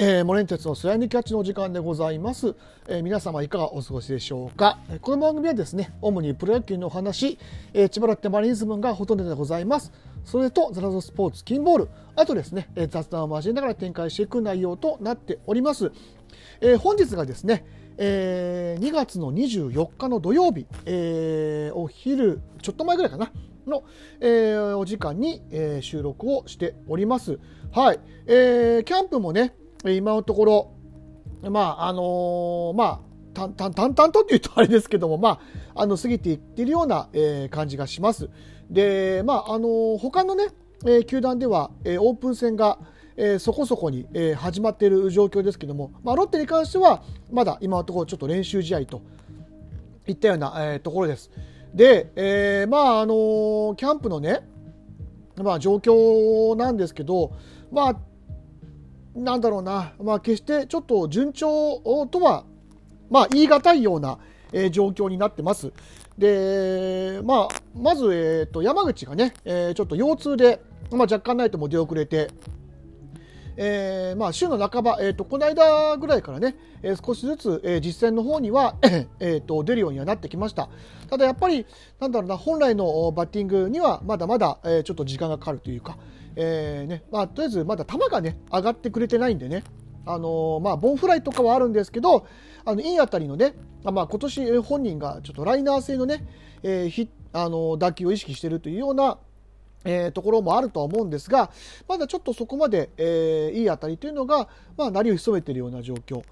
えー、モレンテツのスライムキャッチの時間でございます、えー、皆様いかがお過ごしでしょうか？この番組はですね主にプロ野球のお話、えー、千葉ロッテマリーズムがほとんどでございますそれとザラゾスポーツ金ボールあとですね、えー、雑談を交えながら展開していく内容となっております、えー、本日がですねえー、2月の24日の土曜日、えー、お昼ちょっと前ぐらいかなの、えー、お時間に、えー、収録をしております。はい。えー、キャンプもね、今のところ、まあ、あのー、まあ、淡々とっていうとあれですけども、まあ、あの、過ぎていっているような、えー、感じがします。で、まあ、あのー、他のね、えー、球団では、えー、オープン戦が、えー、そこそこに、えー、始まっている状況ですけども、まあ、ロッテに関しては、まだ今のところちょっと練習試合といったような、えー、ところです。で、えー、まあ、あのー、キャンプのね、まあ、状況なんですけど、まあ、なんだろうな、まあ、決してちょっと順調とは、まあ、言い難いような、えー、状況になってます。で、まあ、まず、えーと、山口がね、えー、ちょっと腰痛で、まあ、若干ないとも出遅れて、えー、まあ、週の半ば、えーと、この間ぐらいからね、えー、少しずつ、えー、実践の方には えと出るようにはなってきました。ただやっぱり、なんだろうな、本来のバッティングにはまだまだ、えー、ちょっと時間がかかるというか、えーねまあ、とりあえずまだ球がね、上がってくれてないんでね、あのー、まあ、ボンフライとかはあるんですけど、あのいい当たりのね、まあ、今年本人がちょっとライナー性のね、えー、ひあの打球を意識しているというような、えー、ところもあるとは思うんですが、まだちょっとそこまで、えー、いい当たりというのが、まあ、鳴りを潜めているような状況。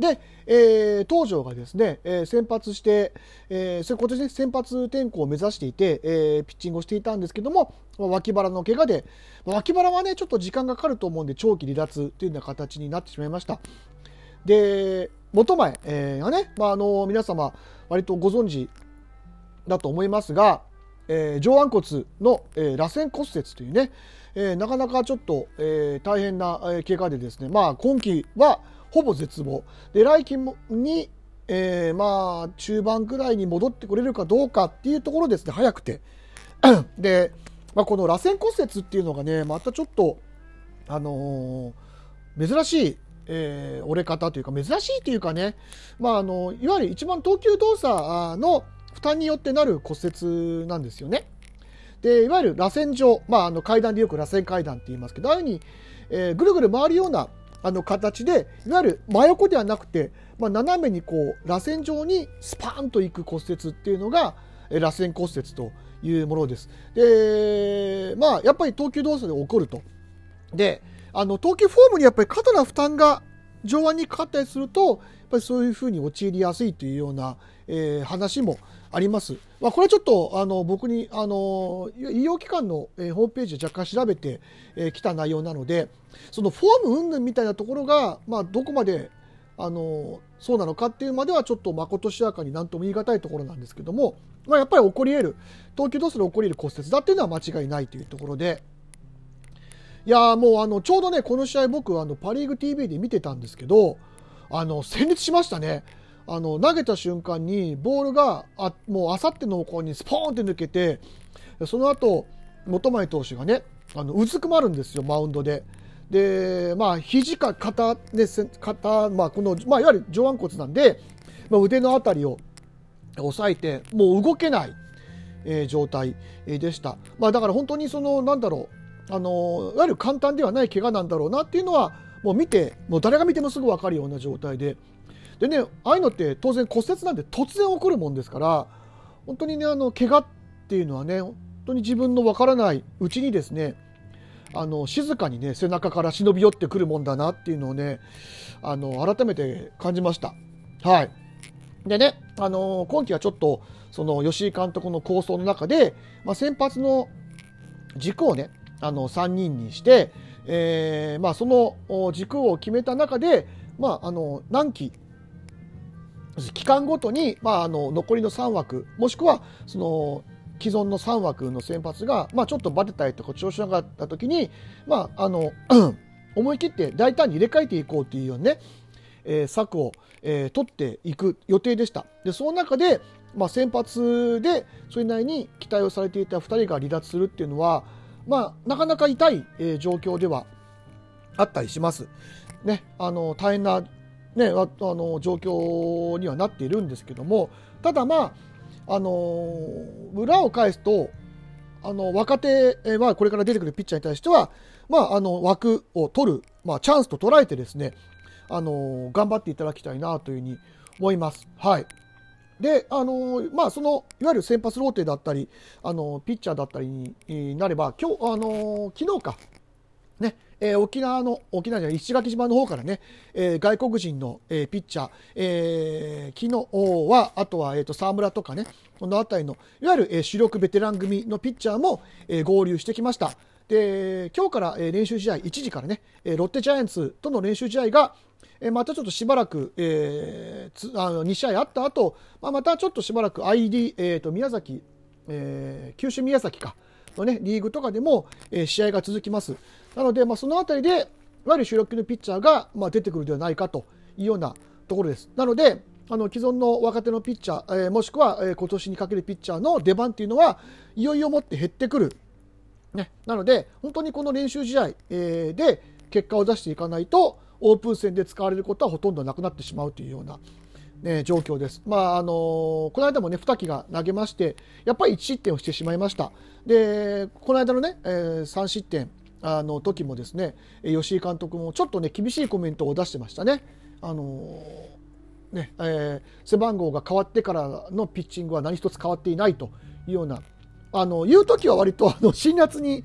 で、えー、東條がですね、えー、先発して、えー、それ今年、ね、先発転向を目指していて、えー、ピッチングをしていたんですけども、脇腹の怪我で、脇腹はね、ちょっと時間がかかると思うんで、長期離脱というような形になってしまいました。で、元前、え、がね、まあ、あの皆様、割とご存知だと思いますが、えー、上腕骨の、えー、螺旋骨折というね、えー、なかなかちょっと、えー、大変な、え、怪我でですね、まあ、今季はほぼ絶望。で来季に、えー、まあ中盤ぐらいに戻ってくれるかどうかっていうところですね。早くて。で、まあ、この螺旋骨折っていうのがねまたちょっとあのー、珍しいえー、折れ方というか珍しいというかね、まあ、あのいわゆる一番投球動作の負担によってなる骨折なんですよね。でいわゆる螺旋状、まあ、あの階段でよく螺旋階段って言いますけどああいうふうに、えー、ぐるぐる回るようなあの形でいわゆる真横ではなくて、まあ、斜めにこう螺旋状にスパーンといく骨折っていうのが螺旋骨折というものです。でまあやっぱり投球動作で起こると。であの投球フォームにやっぱり過度な負担が上腕にかかったりするとやっぱりそういうふうに陥りやすいというような、えー、話もあります。まあ、これはちょっとあの僕にあの医療機関の、え、ホームページで若干調べてき、えー、た内容なのでそのフォーム云々みたいなところが、まあ、どこまであのそうなのかっていうまではちょっとまことしやかに何とも言い難いところなんですけども、まあ、やっぱり起こり得る投球動作で起こり得る骨折だっていうのは間違いないというところで。いやもうあのちょうどねこの試合僕あのパ・リーグ TV で見てたんですけどあの戦慄しましたね。あの投げた瞬間にボールがあもうあさっての方向にスポーンって抜けてその後元前投手がねあのうずくまるんですよマウンドで。でまあ肘か肩で肩、まあ、この、まあ、いわゆる上腕骨なんで、まあ、腕の辺りを押さえてもう動けない、えー、状態でした、まあ、だから本当にそのなんだろうあのいわゆる簡単ではない怪我なんだろうなっていうのはもう見てもう誰が見てもすぐ分かるような状態ででねああいうのって当然骨折なんで突然起こるもんですから本当にねあの怪我っていうのはね本当に自分のわからないうちにですねあの静かにね背中から忍び寄ってくるもんだなっていうのをねあの改めて感じました。はいでね、あの今季はちょっとその吉井監督の構想の中で、まあ、先発の軸をねあの3人にして、えーまあ、その軸を決めた中で、まあ、あの何期期間ごとに、まあ、あの残りの3枠もしくはその既存の3枠の先発が、まあ、ちょっとバテたりとか調子なかった時に、まあ、あの 思い切って大胆に入れ替えていこうというようなね、えー、策を、えー、取っていく予定でした。でその中で、まあ、先発でそれなりに期待をされていた2人が離脱するっていうのは、まあ、なかなか痛い、えー、状況ではあったりします。ね、あの大変な、ね、あの状況にはなっているんですけどもただまあ、あの裏を返すとあの若手はこれから出てくるピッチャーに対しては、まあ、あの枠を取る、まあ、チャンスと捉えてですね、あの頑張っていただきたいなというふうに思います。はいで、あのまあ、そのいわゆる先発ローテだったり、あのピッチャーだったりになれば、今日あの昨日か、ねえー、沖縄の沖縄じゃ石垣島の方からね、えー、外国人の、えー、ピッチャー、えー、昨日はあとは、えーと、沢村とかねこの辺りのいわゆる、えー、主力ベテラン組のピッチャーも、えー、合流してきました。で今日から、えー、練習試合1時からね、えー、ロッテジャイアンツとの練習試合が、え、またちょっとしばらく、えー、つあの2試合あった後、まあまたちょっとしばらく ID、えーと、宮崎、えー、九州宮崎かの、ね、リーグとかでも、えー、試合が続きます。なので、まあ、そのあたりでいわゆる主力級のピッチャーが、まあ、出てくるではないかというようなところです。なのであの既存の若手のピッチャー、えー、もしくは、えー、今年にかけるピッチャーの出番っていうのはいよいよもって減ってくる、ね、なので本当にこの練習試合、えー、で結果を出していかないとオープン戦で使われることはほとんどなくなってしまうというような、ね、状況です。まああのこの間もね二木が投げましてやっぱり1失点をしてしまいました。でこの間のね、えー、3失点あの時もですね吉井監督もちょっとね厳しいコメントを出してましたね。あのねえー、背番号が変わってからのピッチングは何一つ変わっていないというようなあの言う時は割とあの辛辣に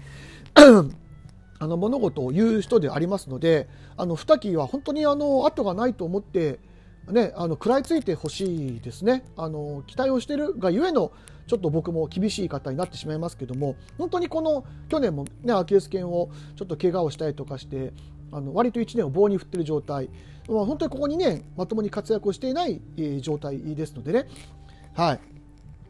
あの物事を言う人でありますのであの二木は本当にあの後がないと思って、ね、あの食らいついてほしいですね。あの期待をしているがゆえのちょっと僕も厳しい方になってしまいますけども本当にこの去年も、ね、アキレス腱をちょっと怪我をしたりとかしてあの割と1年を棒に振ってる状態、まあ、本当にここ2年まともに活躍をしていない、えー、状態ですのでね。はい。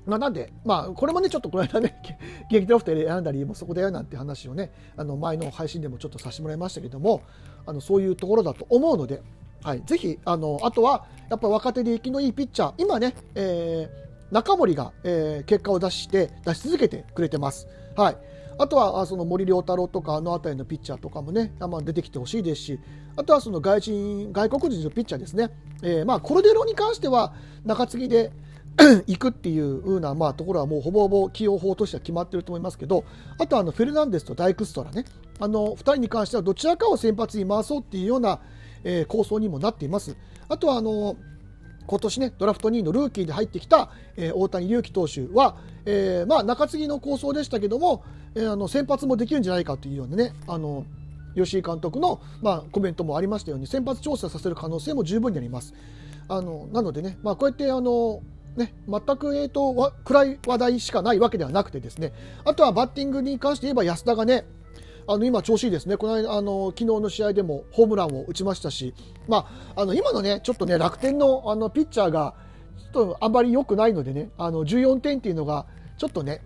まあ、なんで、まあ、これもね、ちょっとこの間ね、劇ロフト選んだ理由もそこだよなんて話をね、あの前の配信でもちょっとさせてもらいましたけども、あのそういうところだと思うので、はい、ぜひ、あのあとは、やっぱ若手で生きのいいピッチャー、今ね、えー中森が、えー、結果を出して出し続けてくれてます。はい、あとはその森良太郎とかあの辺りのピッチャーとかもね、まあ、出てきてほしいですしあとはその外人外国人のピッチャーですね、えー、まあコルデロに関しては中継ぎで 行くっていう風なまあところはもうほぼほぼ起用法としては決まってると思いますけどあとはあのフェルナンデスとダイクストラね。あの2人に関してはどちらかを先発に回そうっていうような、えー、構想にもなっています。あとはあの今年ねドラフト2位のルーキーで入ってきた、えー、大谷隆樹投手は、えー、まあ、中継ぎの構想でしたけども、えー、あの先発もできるんじゃないかというようなねあの吉井監督の、まあ、コメントもありましたように先発調査させる可能性も十分にあります。あのなのでね、まあ、こうやってあのね、全く、えーと、暗い話題しかないわけではなくてですねあとはバッティングに関して言えば安田がねあの今調子いいですね、この間あの昨日の試合でもホームランを打ちましたし、まあ、あの今のねちょっとね楽天のあのピッチャーがちょっとあんまり良くないのでね、あの14点っていうのがちょっとね、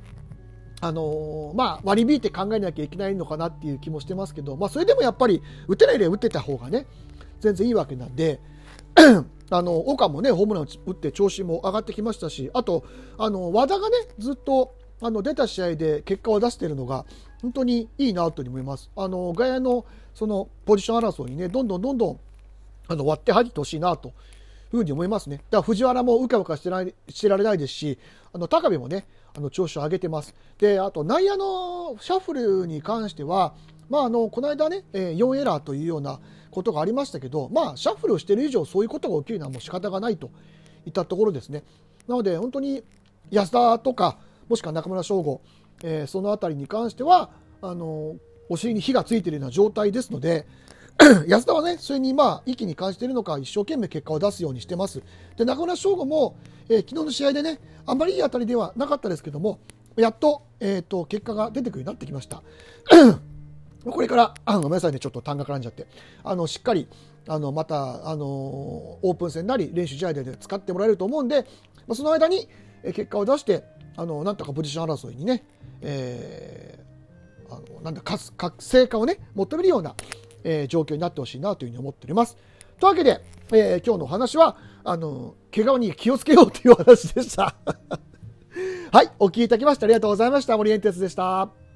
あのー、まあ、割り引いて考えなきゃいけないのかなっていう気もしてますけど、まあ、それでもやっぱり打てないで打ってた方がね全然いいわけなんで。あの岡もねホームラン打って調子も上がってきましたしあとあの和田がねずっとあの出た試合で結果を出しているのが本当にいいなと思います。あの外野のそのポジション争いにねどんどんどんどんあの割って入ってほしいなというふうに思いますね。だから藤原もうかうかしてないしてられないですしあの高部もねあの調子を上げてます。であと内野のシャッフルに関してはまあ、あのこの間ね、えー、4エラーというようなことがありましたけど、まあ、シャッフルをしている以上そういうことが起きるのはもう仕方がないといったところですね。なので本当に安田とかもしくは中村翔吾、えー、その辺りに関してはあのお尻に火がついているような状態ですので 安田はねそれにまあ息に感じているのか一生懸命結果を出すようにしてます。で中村翔吾も、えー、昨日の試合でねあんまりいい当たりではなかったですけどもやっと,、えーと、結果が出てくるようになってきました。これからあごめんなさいねちょっと単が絡んじゃって。あのしっかりあのまたあのオープン戦なり練習試合で使ってもらえると思うんで、まあ、その間に結果を出してあのなんとかポジション争いにね、えー、あのなんだ活性化をね求めるような、えー、状況になってほしいなというふうに思っております。というわけで、えー、今日のお話はあの怪我に気をつけようというお話でした。はい、お聞きいただきましてありがとうございました。森エンテスでした。